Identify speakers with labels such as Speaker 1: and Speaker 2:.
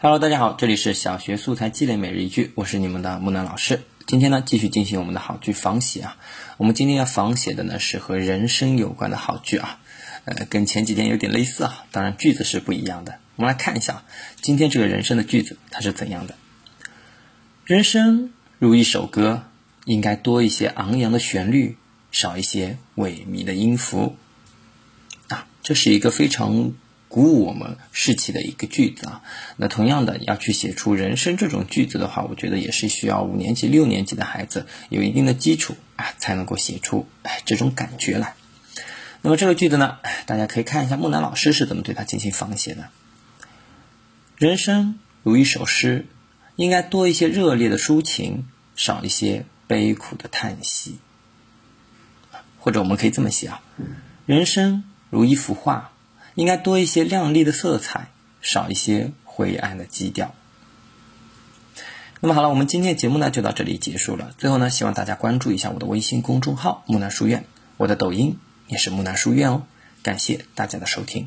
Speaker 1: Hello，大家好，这里是小学素材积累每日一句，我是你们的木南老师。今天呢，继续进行我们的好句仿写啊。我们今天要仿写的呢是和人生有关的好句啊，呃，跟前几天有点类似啊，当然句子是不一样的。我们来看一下今天这个人生的句子它是怎样的。人生如一首歌，应该多一些昂扬的旋律，少一些萎靡的音符。啊，这是一个非常。鼓舞我们士气的一个句子啊，那同样的要去写出人生这种句子的话，我觉得也是需要五年级、六年级的孩子有一定的基础啊，才能够写出哎这种感觉来。那么这个句子呢，大家可以看一下木南老师是怎么对它进行仿写的。人生如一首诗，应该多一些热烈的抒情，少一些悲苦的叹息。或者我们可以这么写啊，人生如一幅画。应该多一些亮丽的色彩，少一些灰暗的基调。那么好了，我们今天的节目呢就到这里结束了。最后呢，希望大家关注一下我的微信公众号“木兰书院”，我的抖音也是“木兰书院”哦。感谢大家的收听。